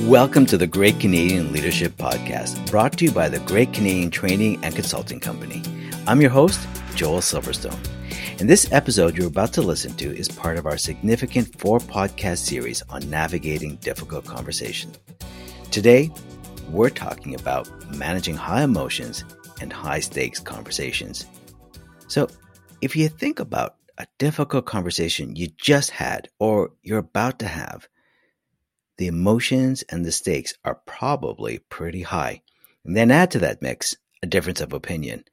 Welcome to the Great Canadian Leadership Podcast, brought to you by the Great Canadian Training and Consulting Company. I'm your host, Joel Silverstone. And this episode you're about to listen to is part of our significant four podcast series on navigating difficult conversations. Today, we're talking about managing high emotions and high stakes conversations. So, if you think about a difficult conversation you just had or you're about to have, the emotions and the stakes are probably pretty high. And then add to that mix a difference of opinion.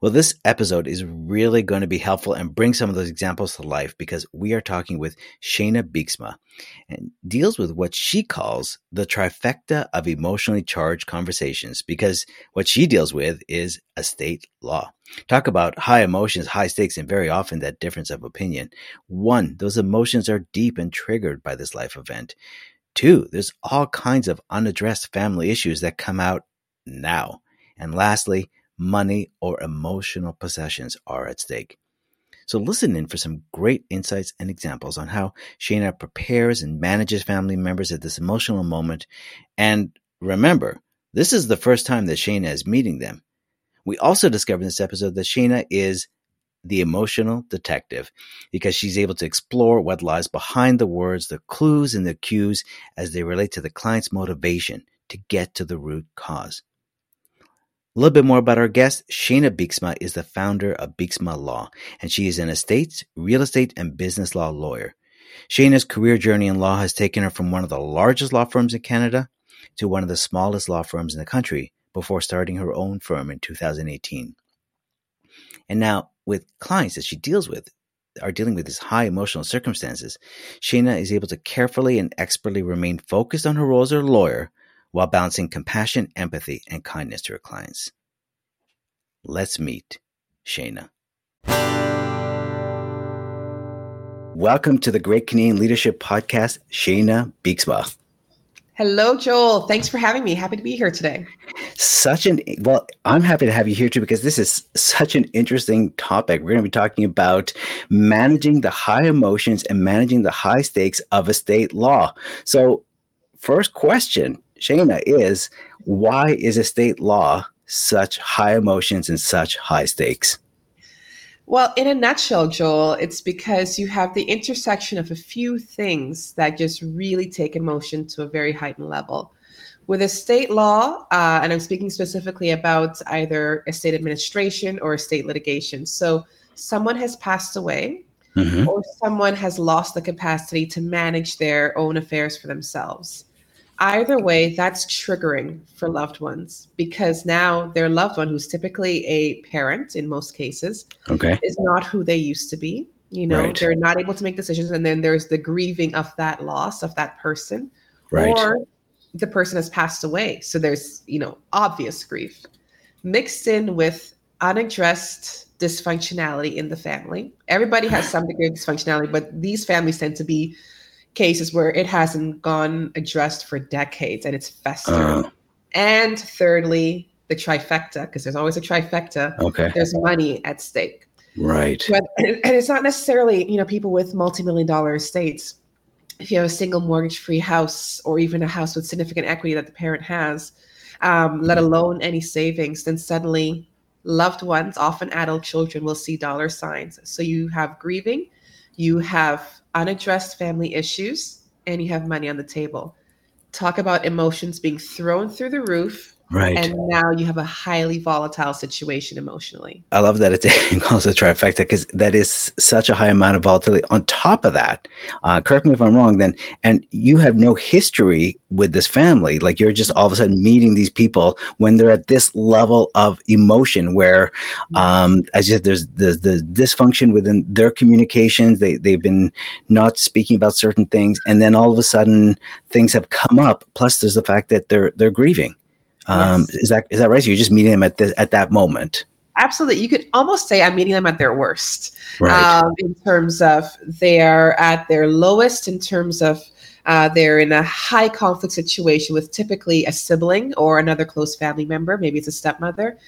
Well, this episode is really going to be helpful and bring some of those examples to life because we are talking with Shayna Beeksma and deals with what she calls the trifecta of emotionally charged conversations because what she deals with is estate law. Talk about high emotions, high stakes, and very often that difference of opinion. One, those emotions are deep and triggered by this life event. Two, there's all kinds of unaddressed family issues that come out now. And lastly, money or emotional possessions are at stake. So listen in for some great insights and examples on how Shayna prepares and manages family members at this emotional moment. And remember, this is the first time that Shayna is meeting them. We also discover in this episode that Shayna is the emotional detective because she's able to explore what lies behind the words, the clues and the cues as they relate to the client's motivation to get to the root cause. A little bit more about our guest. Shayna Beeksma is the founder of Beeksma Law, and she is an estate, real estate, and business law lawyer. Shayna's career journey in law has taken her from one of the largest law firms in Canada to one of the smallest law firms in the country before starting her own firm in 2018. And now with clients that she deals with are dealing with these high emotional circumstances, Shayna is able to carefully and expertly remain focused on her role as a lawyer while balancing compassion, empathy, and kindness to her clients. Let's meet Shayna. Welcome to the Great Canadian Leadership Podcast, Shayna Beeksma. Hello, Joel. Thanks for having me. Happy to be here today. Such an well, I'm happy to have you here too because this is such an interesting topic. We're going to be talking about managing the high emotions and managing the high stakes of estate law. So, first question, Shayna, is why is estate law such high emotions and such high stakes? Well, in a nutshell, Joel, it's because you have the intersection of a few things that just really take emotion to a very heightened level. With estate law, uh, and I'm speaking specifically about either estate administration or estate litigation. So, someone has passed away, mm-hmm. or someone has lost the capacity to manage their own affairs for themselves either way, that's triggering for loved ones because now their loved one, who's typically a parent in most cases, okay. is not who they used to be. You know, right. they're not able to make decisions. And then there's the grieving of that loss of that person. Right. Or the person has passed away. So there's, you know, obvious grief mixed in with unaddressed dysfunctionality in the family. Everybody has some degree of dysfunctionality, but these families tend to be cases where it hasn't gone addressed for decades and it's festering. Uh, and thirdly, the trifecta, because there's always a trifecta. Okay. There's money at stake. Right. But, and it's not necessarily, you know, people with multi-million dollar estates. If you have a single mortgage-free house or even a house with significant equity that the parent has, um, let alone any savings, then suddenly loved ones, often adult children, will see dollar signs. So you have grieving, you have unaddressed family issues, and you have money on the table. Talk about emotions being thrown through the roof Right. And now you have a highly volatile situation emotionally. I love that it's calls a trifecta because that is such a high amount of volatility. On top of that, uh, correct me if I'm wrong, then, and you have no history with this family. Like you're just all of a sudden meeting these people when they're at this level of emotion where, um, as if there's the, the dysfunction within their communications. They, they've been not speaking about certain things. And then all of a sudden things have come up. Plus there's the fact that they're, they're grieving. Um, yes. Is that is that right? So you're just meeting them at the, at that moment. Absolutely, you could almost say I'm meeting them at their worst. Right. Um, in terms of they are at their lowest. In terms of uh, they're in a high conflict situation with typically a sibling or another close family member. Maybe it's a stepmother,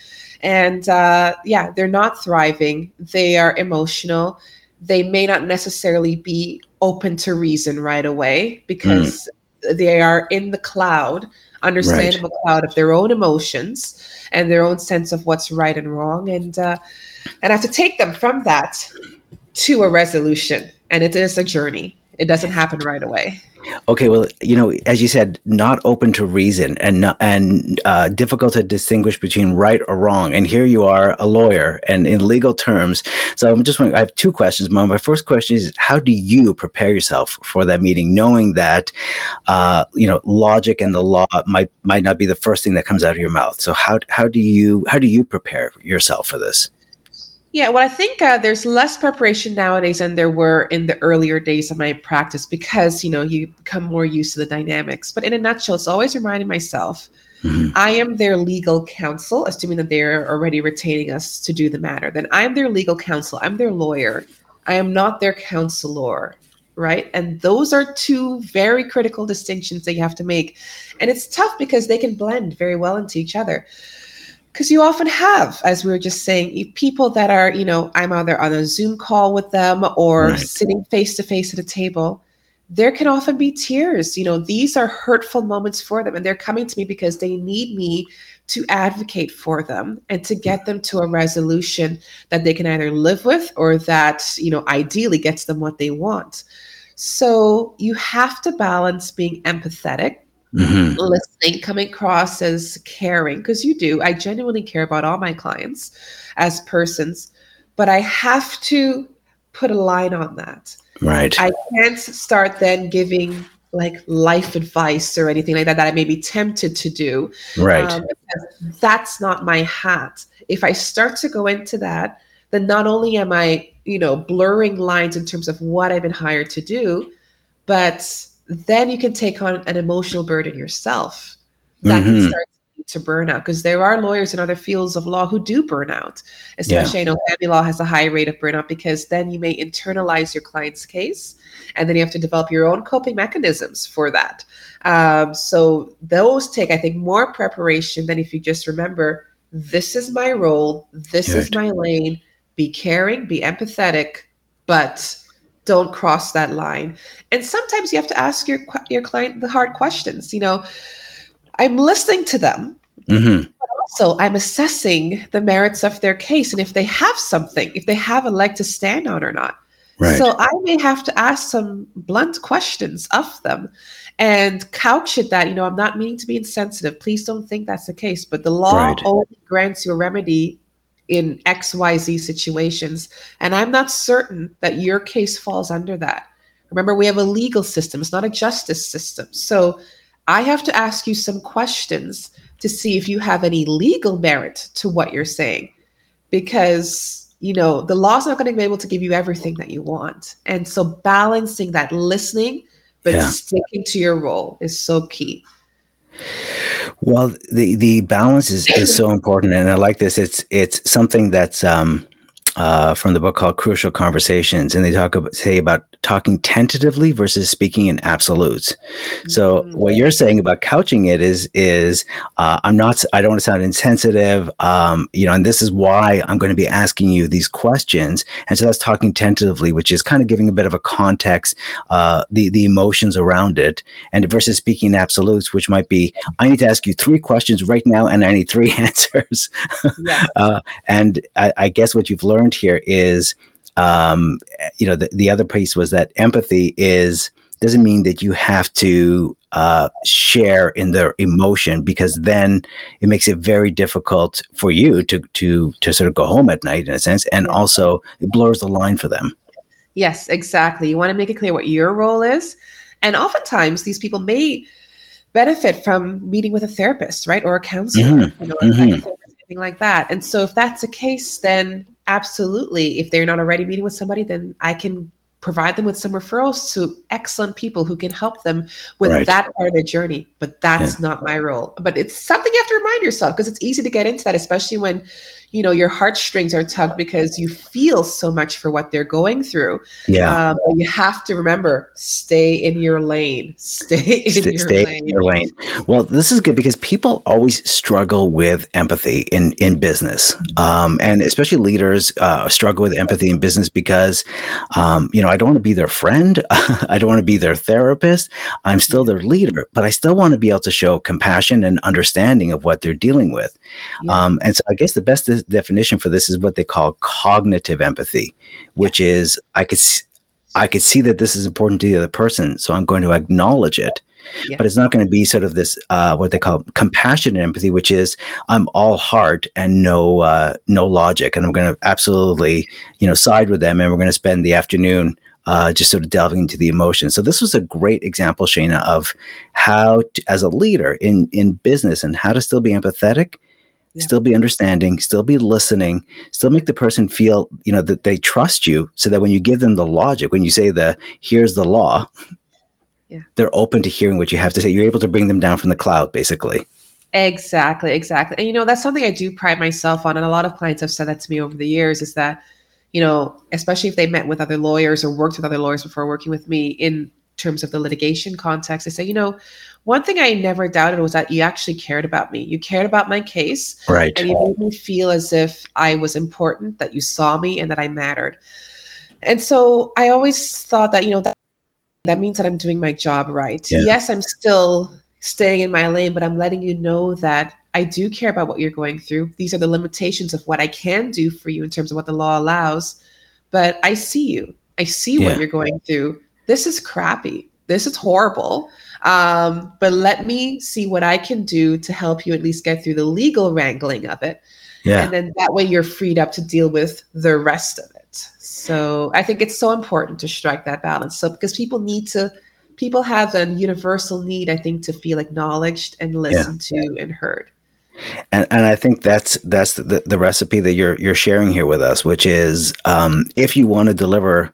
and uh, yeah, they're not thriving. They are emotional. They may not necessarily be open to reason right away because. Mm they are in the cloud, understandable right. cloud of their own emotions and their own sense of what's right and wrong, and uh, and I have to take them from that to a resolution, and it is a journey. It doesn't happen right away. Okay, well, you know, as you said, not open to reason and and uh, difficult to distinguish between right or wrong. And here you are, a lawyer, and in legal terms. So I'm just wondering. I have two questions. Mom. My first question is, how do you prepare yourself for that meeting, knowing that, uh, you know, logic and the law might might not be the first thing that comes out of your mouth. So how how do you how do you prepare yourself for this? Yeah, well, I think uh, there's less preparation nowadays than there were in the earlier days of my practice because you know you become more used to the dynamics. But in a nutshell, it's always reminding myself mm-hmm. I am their legal counsel, assuming that they're already retaining us to do the matter. Then I'm their legal counsel. I'm their lawyer. I am not their counselor, right? And those are two very critical distinctions that you have to make, and it's tough because they can blend very well into each other because you often have as we were just saying people that are you know i'm either on a zoom call with them or right. sitting face to face at a table there can often be tears you know these are hurtful moments for them and they're coming to me because they need me to advocate for them and to get them to a resolution that they can either live with or that you know ideally gets them what they want so you have to balance being empathetic mm-hmm. listening, coming across as caring, because you do. I genuinely care about all my clients as persons, but I have to put a line on that. Right. I can't start then giving like life advice or anything like that that I may be tempted to do. Right. Um, that's not my hat. If I start to go into that, then not only am I, you know, blurring lines in terms of what I've been hired to do, but then you can take on an emotional burden yourself that mm-hmm. can start to burn out because there are lawyers in other fields of law who do burn out especially yeah. i know family law has a high rate of burnout because then you may internalize your client's case and then you have to develop your own coping mechanisms for that um, so those take i think more preparation than if you just remember this is my role this Good. is my lane be caring be empathetic but don't cross that line. And sometimes you have to ask your your client the hard questions. You know, I'm listening to them, mm-hmm. but also I'm assessing the merits of their case and if they have something, if they have a leg to stand on or not. Right. So I may have to ask some blunt questions of them and couch it that, you know, I'm not meaning to be insensitive. Please don't think that's the case. But the law right. only grants you a remedy in XYZ situations. And I'm not certain that your case falls under that. Remember, we have a legal system, it's not a justice system. So I have to ask you some questions to see if you have any legal merit to what you're saying. Because, you know, the law's not going to be able to give you everything that you want. And so balancing that listening, but yeah. sticking to your role is so key. Well, the the balance is, is so important, and I like this. It's it's something that's um, uh, from the book called Crucial Conversations, and they talk about say about talking tentatively versus speaking in absolutes. So mm-hmm. what you're saying about couching it is is uh, I'm not I don't want to sound insensitive, um, you know, and this is why I'm going to be asking you these questions. And so that's talking tentatively, which is kind of giving a bit of a context, uh, the the emotions around it, and versus speaking in absolutes, which might be I need to ask you three questions right now, and I need three answers. Yeah. uh, and I, I guess what you've learned here is um, you know, the, the other piece was that empathy is doesn't mean that you have to uh, share in their emotion because then it makes it very difficult for you to to to sort of go home at night in a sense, and also it blurs the line for them. Yes, exactly. You want to make it clear what your role is, and oftentimes these people may benefit from meeting with a therapist, right, or a counselor, mm-hmm. you know, mm-hmm. anything like that. And so, if that's the case, then absolutely if they're not already meeting with somebody then i can provide them with some referrals to excellent people who can help them with right. that part of the journey but that's yeah. not my role but it's something you have to remind yourself because it's easy to get into that especially when you know your heartstrings are tugged because you feel so much for what they're going through yeah um, you have to remember stay in your lane stay in, stay, your, stay lane. in your lane well this is good because people always struggle with empathy in in business um, and especially leaders uh, struggle with empathy in business because um, you know I don't want to be their friend. I don't want to be their therapist. I'm still their leader, but I still want to be able to show compassion and understanding of what they're dealing with. Yeah. Um, and so I guess the best definition for this is what they call cognitive empathy, which is I could, I could see that this is important to the other person. So I'm going to acknowledge it yeah. but it's not going to be sort of this uh, what they call compassionate empathy, which is I'm all heart and no uh, no logic, and I'm going to absolutely you know side with them, and we're going to spend the afternoon uh, just sort of delving into the emotions. So this was a great example, Shayna, of how to, as a leader in in business and how to still be empathetic. Yeah. Still be understanding, still be listening, still make the person feel, you know, that they trust you so that when you give them the logic, when you say the here's the law, yeah. they're open to hearing what you have to say. You're able to bring them down from the cloud, basically. Exactly, exactly. And you know, that's something I do pride myself on. And a lot of clients have said that to me over the years is that, you know, especially if they met with other lawyers or worked with other lawyers before working with me in terms of the litigation context, they say, you know, one thing I never doubted was that you actually cared about me. You cared about my case. Right. And you made me feel as if I was important, that you saw me and that I mattered. And so I always thought that, you know, that that means that I'm doing my job right. Yeah. Yes, I'm still staying in my lane, but I'm letting you know that I do care about what you're going through. These are the limitations of what I can do for you in terms of what the law allows. But I see you. I see yeah. what you're going through. This is crappy. This is horrible. Um, but let me see what I can do to help you at least get through the legal wrangling of it. Yeah. And then that way you're freed up to deal with the rest of it. So I think it's so important to strike that balance. So because people need to, people have a universal need, I think, to feel acknowledged and listened yeah. to and heard. And, and I think that's that's the, the recipe that you're you're sharing here with us, which is um, if you want to deliver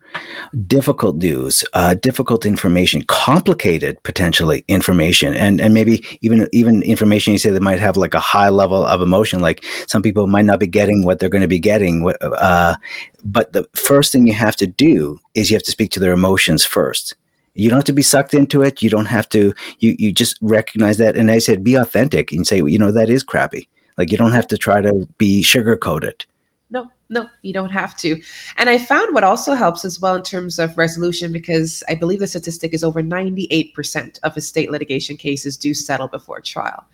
difficult news, uh, difficult information, complicated potentially information, and and maybe even even information you say that might have like a high level of emotion, like some people might not be getting what they're going to be getting. Uh, but the first thing you have to do is you have to speak to their emotions first you don't have to be sucked into it. You don't have to. You you just recognize that. And I said, be authentic and say, you know, that is crappy. Like you don't have to try to be sugar coated. No, no, you don't have to. And I found what also helps as well in terms of resolution because I believe the statistic is over 98% of estate litigation cases do settle before trial.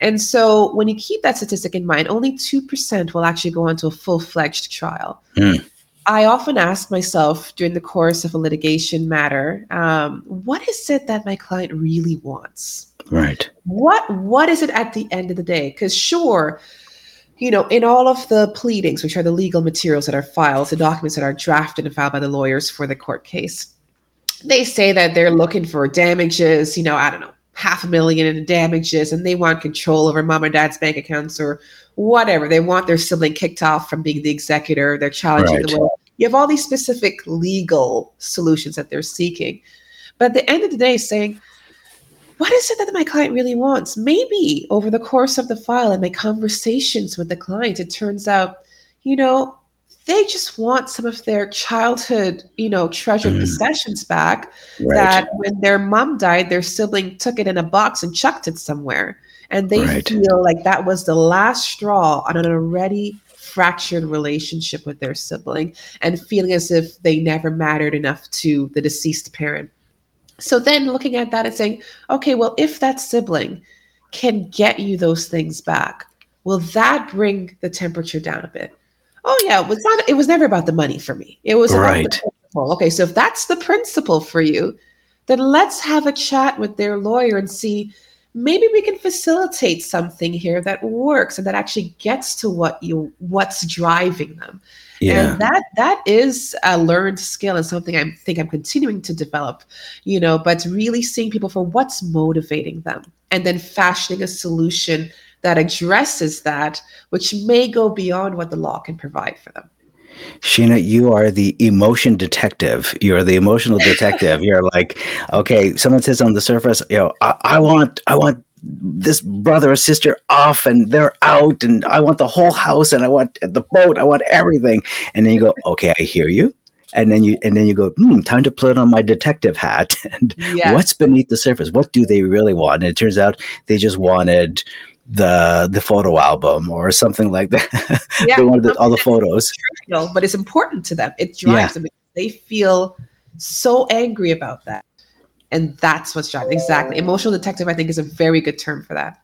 And so when you keep that statistic in mind, only 2% will actually go on to a full fledged trial. Mm. I often ask myself during the course of a litigation matter, um, what is it that my client really wants? Right. What What is it at the end of the day? Because sure, you know, in all of the pleadings, which are the legal materials that are filed, the documents that are drafted and filed by the lawyers for the court case, they say that they're looking for damages. You know, I don't know, half a million in damages, and they want control over mom or dad's bank accounts or whatever. They want their sibling kicked off from being the executor. They're challenging right. the will. You have all these specific legal solutions that they're seeking. But at the end of the day, saying, what is it that my client really wants? Maybe over the course of the file and my conversations with the client, it turns out, you know, they just want some of their childhood, you know, treasured mm. possessions back. Right. That when their mom died, their sibling took it in a box and chucked it somewhere. And they right. feel like that was the last straw on an already fractured relationship with their sibling and feeling as if they never mattered enough to the deceased parent. So then looking at that and saying, okay, well, if that sibling can get you those things back, will that bring the temperature down a bit? Oh yeah, it was not it was never about the money for me. It was right. Okay, so if that's the principle for you, then let's have a chat with their lawyer and see maybe we can facilitate something here that works and that actually gets to what you what's driving them yeah. and that that is a learned skill and something i think i'm continuing to develop you know but really seeing people for what's motivating them and then fashioning a solution that addresses that which may go beyond what the law can provide for them Shayna, you are the emotion detective. You're the emotional detective. You're like, okay, someone says on the surface, you know, I, I want, I want this brother or sister off and they're out and I want the whole house and I want the boat, I want everything. And then you go, okay, I hear you. And then you and then you go, hmm, time to put on my detective hat. And what's beneath the surface? What do they really want? And it turns out they just wanted the the photo album or something like that. Yeah, the, all the photos. Trivial, but it's important to them. It drives yeah. them. They feel so angry about that. And that's what's driving. Exactly. Emotional detective, I think, is a very good term for that.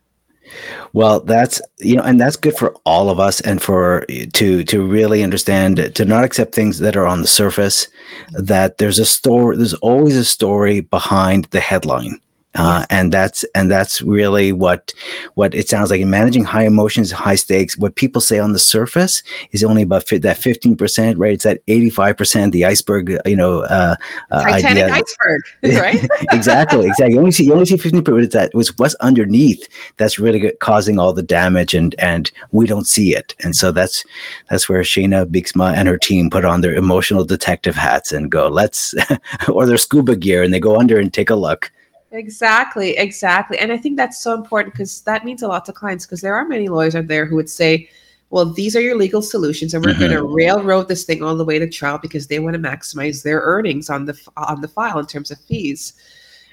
Well, that's you know, and that's good for all of us, and for to to really understand to not accept things that are on the surface. That there's a story. There's always a story behind the headline. Uh, and that's and that's really what what it sounds like in managing high emotions, high stakes. What people say on the surface is only about fi- that fifteen percent, right? It's that eighty five percent, the iceberg, you know, uh, uh, Titanic idea. iceberg, right? exactly, exactly. You only see you only see fifteen percent. But it's that was what's underneath that's really good, causing all the damage, and and we don't see it. And so that's that's where Shayna Beeksma and her team put on their emotional detective hats and go, let's, or their scuba gear, and they go under and take a look Exactly, exactly. And I think that's so important because that means a lot to clients because there are many lawyers out there who would say, well, these are your legal solutions, and we're mm-hmm. going to railroad this thing all the way to trial because they want to maximize their earnings on the on the file in terms of fees.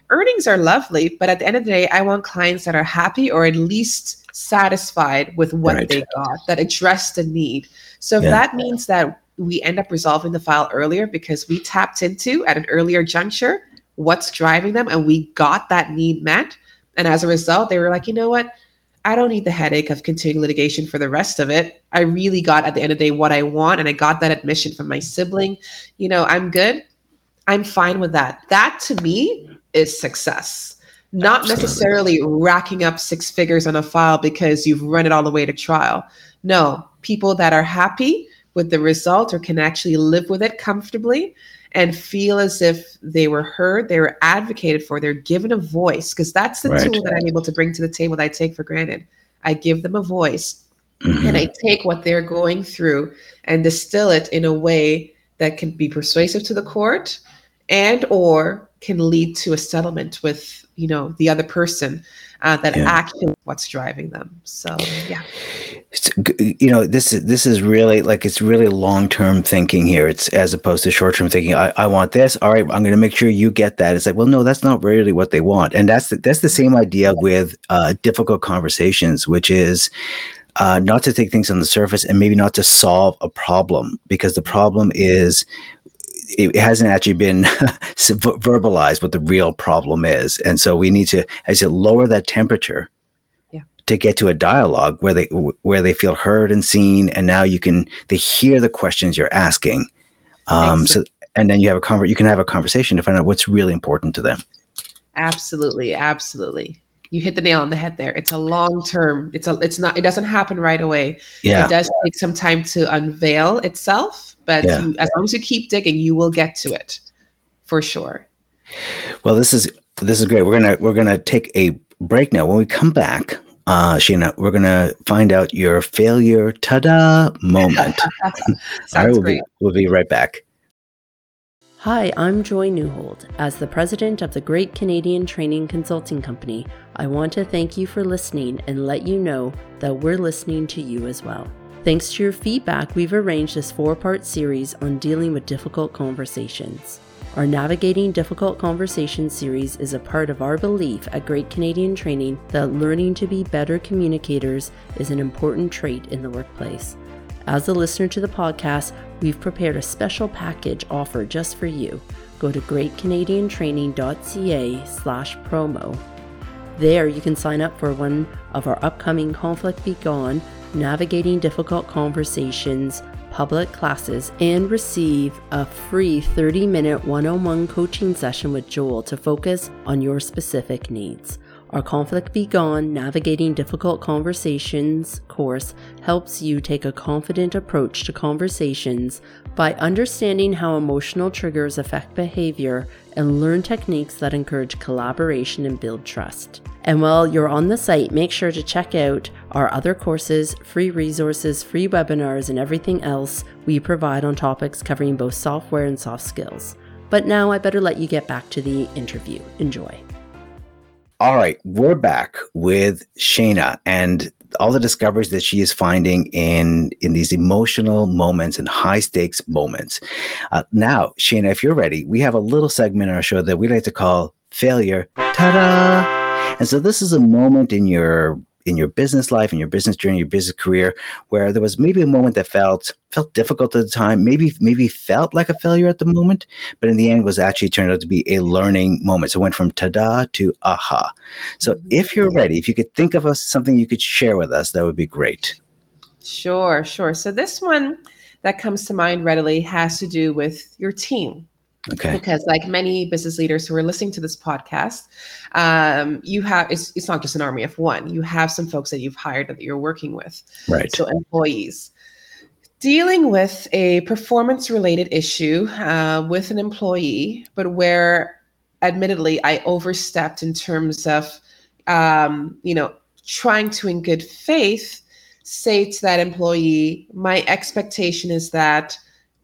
Earnings are lovely, but at the end of the day, I want clients that are happy or at least satisfied with what right. they got that address the need. So if yeah. that means that we end up resolving the file earlier because we tapped into at an earlier juncture, what's driving them and we got that need met. And as a result they were like you know what? I don't need the headache of continuing litigation for the rest of it. I really got at the end of the day what i want and i got that admission from my sibling. You know i'm good. I'm fine with that. That to me is success. Not Absolutely. necessarily racking up six figures on a file because you've run it all the way to trial. No people that are happy with the result or can actually live with it comfortably and feel as if they were heard, they were advocated for, they're given a voice, because that's the right. tool that I'm able to bring to the table that I take for granted. I give them a voice mm-hmm. and I take what they're going through and distill it in a way that can be persuasive to the court and or can lead to a settlement with you know the other person uh, that yeah. actually what's driving them so yeah you know this is this is really like it's really long-term thinking here. It's as opposed to short-term thinking I, I want this. All right i'm going to make sure you get that. It's like well no that's not really what they want. And that's the, that's the same idea with uh, difficult conversations which is uh, not to take things on the surface and maybe not to solve a problem because the problem is it hasn't actually been verbalized what the real problem is. And so we need to as it lower that temperature to get to a dialogue where they where they feel heard and seen and now you can they hear the questions you're asking. Um so and then you have a conver- you can have a conversation to find out what's really important to them. Absolutely absolutely. You hit the nail on the head there. It's a long term it's a it's not it doesn't happen right away. Yeah. It does take some time to unveil itself but yeah. you, as long as you keep digging you will get to it for sure. Well this is this is great. We're gonna we're gonna take a break now. When we come back uh, Shayna, we're going to find out your failure ta-da moment. All right, we'll be, we'll be right back. Hi, I'm Joy Newhold. As the president of the Great Canadian Training Consulting Company, I want to thank you for listening and let you know that we're listening to you as well. Thanks to your feedback, we've arranged this four part series on dealing with difficult conversations. Our Navigating Difficult Conversations series is a part of our belief at Great Canadian Training that learning to be better communicators is an important trait in the workplace. As a listener to the podcast, we've prepared a special package offer just for you. Go to greatcanadiantraining.ca slash promo. There you can sign up for one of our upcoming Conflict Be Gone, Navigating Difficult Conversations public classes and receive a free 30 minute one on one coaching session with Joel to focus on your specific needs. Our Conflict Be Gone Navigating Difficult Conversations course helps you take a confident approach to conversations by understanding how emotional triggers affect behavior and learn techniques that encourage collaboration and build trust. And while you're on the site, make sure to check out our other courses, free resources, free webinars, and everything else we provide on topics covering both software and soft skills. But now I better let you get back to the interview. Enjoy. All right, we're back with Shayna and all the discoveries that she is finding in in these emotional moments and high stakes moments. Uh, now, Shayna, if you're ready, we have a little segment in our show that we like to call failure. Ta-da! And so this is a moment in your in your business life, in your business journey, your business career, where there was maybe a moment that felt felt difficult at the time, maybe maybe felt like a failure at the moment, but in the end was actually turned out to be a learning moment. So it went from ta-da to aha. So mm-hmm. if you're ready, if you could think of us something you could share with us, that would be great. Sure, sure. So this one that comes to mind readily has to do with your team. Okay. Because like many business leaders who are listening to this podcast, um, you have it's it's not just an army of one. You have some folks that you've hired that you're working with. Right. So employees. Dealing with a performance related issue uh, with an employee, but where admittedly I overstepped in terms of um, you know, trying to in good faith say to that employee, my expectation is that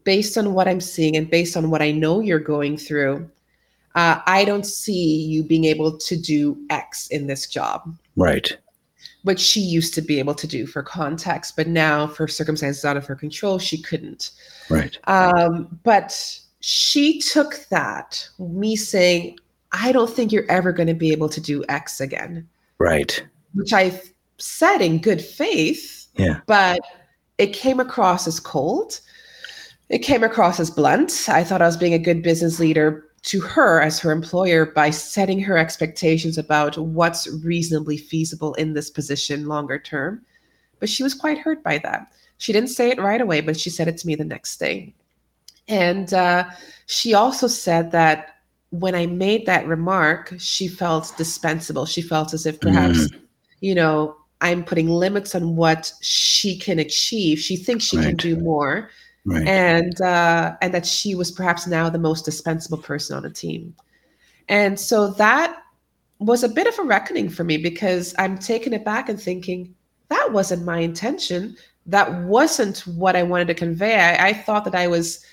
based on what I'm seeing and based on what I know you're going through, uh, I don't see you being able to do X in this job. Right. Which she used to be able to do for context, but now for circumstances out of her control, she couldn't. Right. Um, but she took that, me saying, I don't think you're ever going to be able to do X again. Right. Which I said in good faith. Yeah. But it came across as cold it came across as blunt. I thought I was being a good business leader to her as her employer by setting her expectations about what's reasonably feasible in this position longer term. But she was quite hurt by that. She didn't say it right away, but she said it to me the next day. And uh, she also said that when I made that remark, she felt dispensable. She felt as if perhaps, mm. you know, I'm putting limits on what she can achieve. She thinks she right. can do more right. and uh, and that she was perhaps now the most dispensable person on the team. And so that was a bit of a reckoning for me because I'm taking it back and thinking that wasn't my intention. That wasn't what I wanted to convey. I, I thought that I was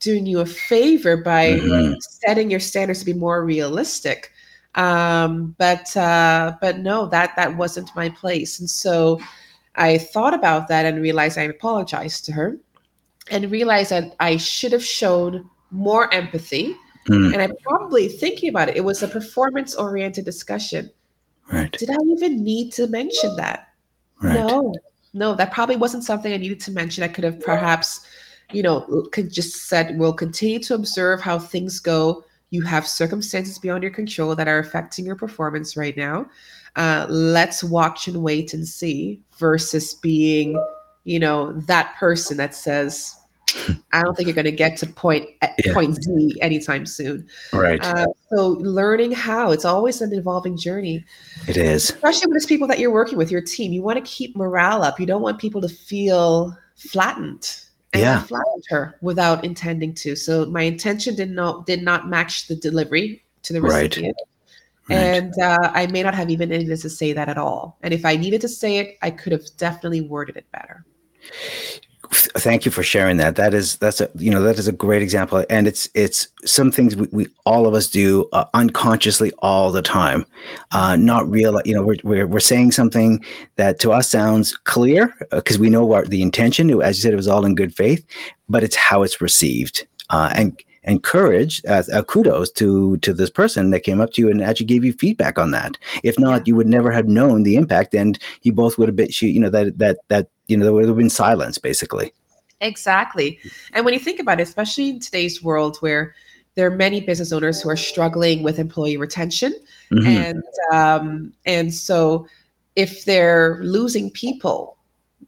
doing you a favor by mm-hmm. setting your standards to be more realistic. Um, but uh, but no, that that wasn't my place. And so I thought about that and realized I apologized to her and realized that I should have shown more empathy. Mm. And I probably thinking about it, it was a performance oriented discussion. Right. Did I even need to mention that? Right. No, no, that probably wasn't something I needed to mention. I could have perhaps, you know, could just said, we'll continue to observe how things go. You have circumstances beyond your control that are affecting your performance right now. Uh, let's watch and wait and see versus being you know, that person that says, I don't think you're going to get to point yeah. point Z anytime soon. Right. Uh, so learning how it's always an evolving journey. It is, especially with people that you're working with, your team. You want to keep morale up. You don't want people to feel flattened. And yeah. I flattened her without intending to. So my intention did not did not match the delivery to the recipient. Right. Right. And uh, I may not have even needed to say that at all. And if I needed to say it, I could have definitely worded it better. Thank you for sharing that. That is that's a you know that is a great example, and it's it's some things we, we all of us do uh, unconsciously all the time, uh, not real. You know, we're, we're we're saying something that to us sounds clear because uh, we know what the intention. As you said, it was all in good faith, but it's how it's received. Uh, and and courage uh, uh, kudos to to this person that came up to you and actually gave you feedback on that if not you would never have known the impact and you both would have been she, you know that that that you know there would have been silence basically exactly and when you think about it especially in today's world where there are many business owners who are struggling with employee retention mm-hmm. and um, and so if they're losing people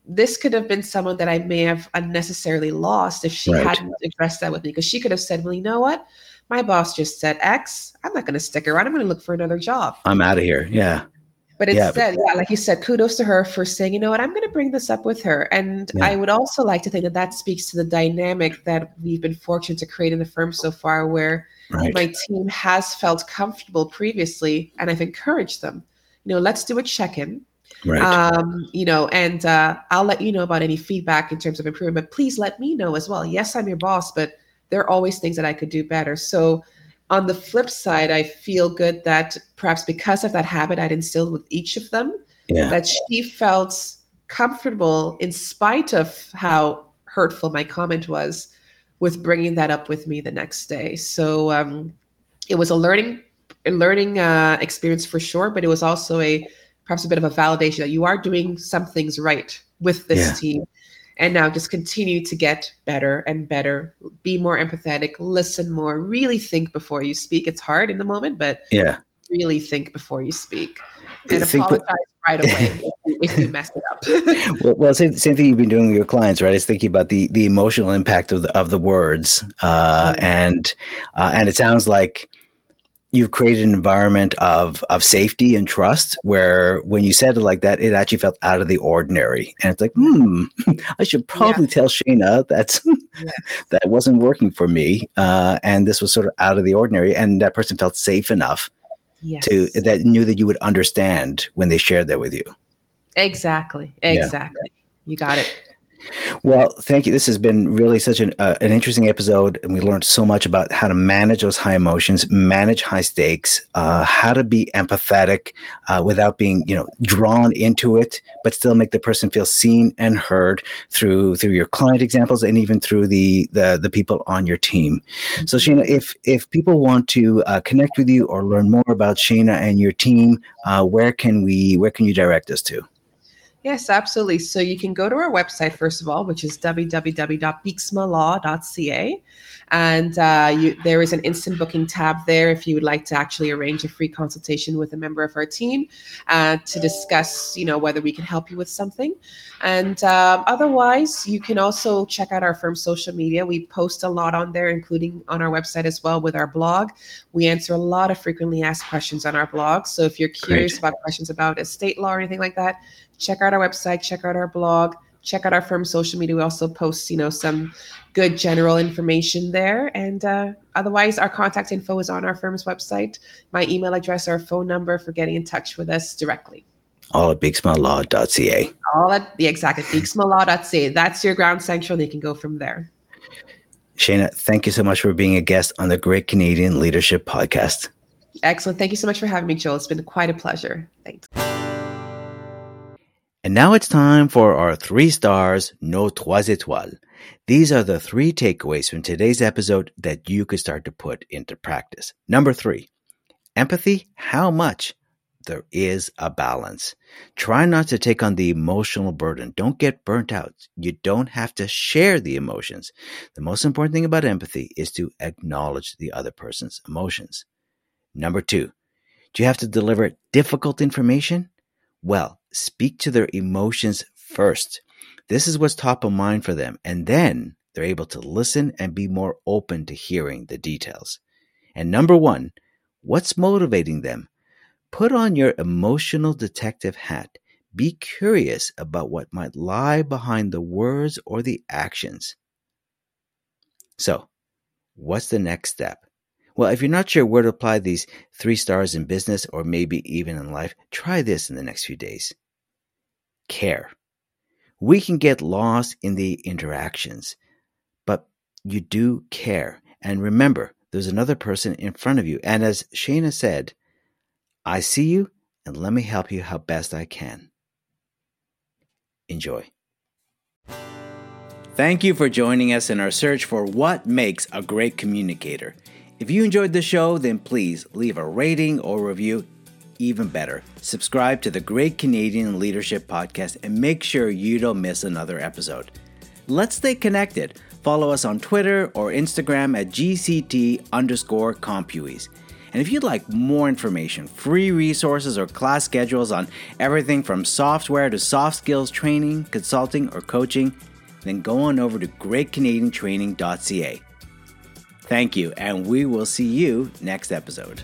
this could have been someone that I may have unnecessarily lost if she right. hadn't addressed that with me. Because she could have said, well, you know what? My boss just said X. I'm not going to stick around. I'm going to look for another job. I'm out of here. Yeah. But instead, yeah, but- yeah, like you said, kudos to her for saying, you know what, I'm going to bring this up with her. And yeah. I would also like to think that that speaks to the dynamic that we've been fortunate to create in the firm so far, where right. my team has felt comfortable previously and I've encouraged them. You know, let's do a check in Right. Um, you know, and uh, I'll let you know about any feedback in terms of improvement. But please let me know as well. Yes, I'm your boss, but there are always things that I could do better. So on the flip side, I feel good that perhaps because of that habit I'd instilled with each of them, yeah. that she felt comfortable in spite of how hurtful my comment was with bringing that up with me the next day. So um, it was a learning, a learning uh, experience for sure, but it was also a perhaps a bit of a validation that you are doing some things right with this yeah. team and now just continue to get better and better be more empathetic listen more really think before you speak. It's hard in the moment but yeah. really think before you speak. And apologize right away if you mess it up. Well, well same, same thing you've been doing with your clients right? Is thinking about the the emotional impact of the of the words uh, mm-hmm. and uh, and it sounds like you've created an environment of of safety and trust where when you said it like that, it actually felt out of the ordinary. And it's like, hmm, I should probably yeah. tell Shayna that's yeah. that wasn't working for me. Uh, and this was sort of out of the ordinary. And that person felt safe enough yes. to that knew that you would understand when they shared that with you. Exactly. Exactly. Yeah. You got it. Well, thank you. This has been really such an, uh, an interesting episode, and we learned so much about how to manage those high emotions, manage high stakes, uh, how to be empathetic uh, without being, you know, drawn into it, but still make the person feel seen and heard through through your client examples and even through the the, the people on your team. So, Shayna, if if people want to uh, connect with you or learn more about Shayna and your team, uh, where can we where can you direct us to? Yes, absolutely. So you can go to our website, first of all, which is www.beeksmalaw.ca. And uh, you, there is an instant booking tab there if you would like to actually arrange a free consultation with a member of our team uh, to discuss, you know, whether we can help you with something. And um, otherwise, you can also check out our firm's social media. We post a lot on there, including on our website as well with our blog. We answer a lot of frequently asked questions on our blog. So if you're curious Great. about questions about estate law or anything like that, check out our website, check out our blog, check out our firm's social media. We also post, you know, some good general information there. And uh, otherwise, our contact info is on our firm's website. My email address, our phone number for getting in touch with us directly. All at beeksmalaw.ca. All at the exact at beeksmalaw.ca. That's your ground central. And you can go from there. Shayna, thank you so much for being a guest on the Great Canadian Leadership Podcast. Excellent. Thank you so much for having me, Joel. It's been quite a pleasure. Thanks. And now it's time for our three stars, nos trois étoiles. These are the three takeaways from today's episode that you could start to put into practice. Number three, empathy, how much? There is a balance. Try not to take on the emotional burden. Don't get burnt out. You don't have to share the emotions. The most important thing about empathy is to acknowledge the other person's emotions. Number two, do you have to deliver difficult information? Well, speak to their emotions first. This is what's top of mind for them. And then they're able to listen and be more open to hearing the details. And number one, what's motivating them? Put on your emotional detective hat. Be curious about what might lie behind the words or the actions. So, what's the next step? Well, if you're not sure where to apply these three stars in business or maybe even in life, try this in the next few days. Care. We can get lost in the interactions, but you do care. And remember, there's another person in front of you. And as Shayna said, I see you and let me help you how best I can. Enjoy. Thank you for joining us in our search for what makes a great communicator. If you enjoyed the show, then please leave a rating or review. Even better, subscribe to the Great Canadian Leadership Podcast and make sure you don't miss another episode. Let's stay connected. Follow us on Twitter or Instagram at GCT underscore CompuEase. And if you'd like more information, free resources, or class schedules on everything from software to soft skills training, consulting, or coaching, then go on over to greatcanadiantraining.ca. Thank you, and we will see you next episode.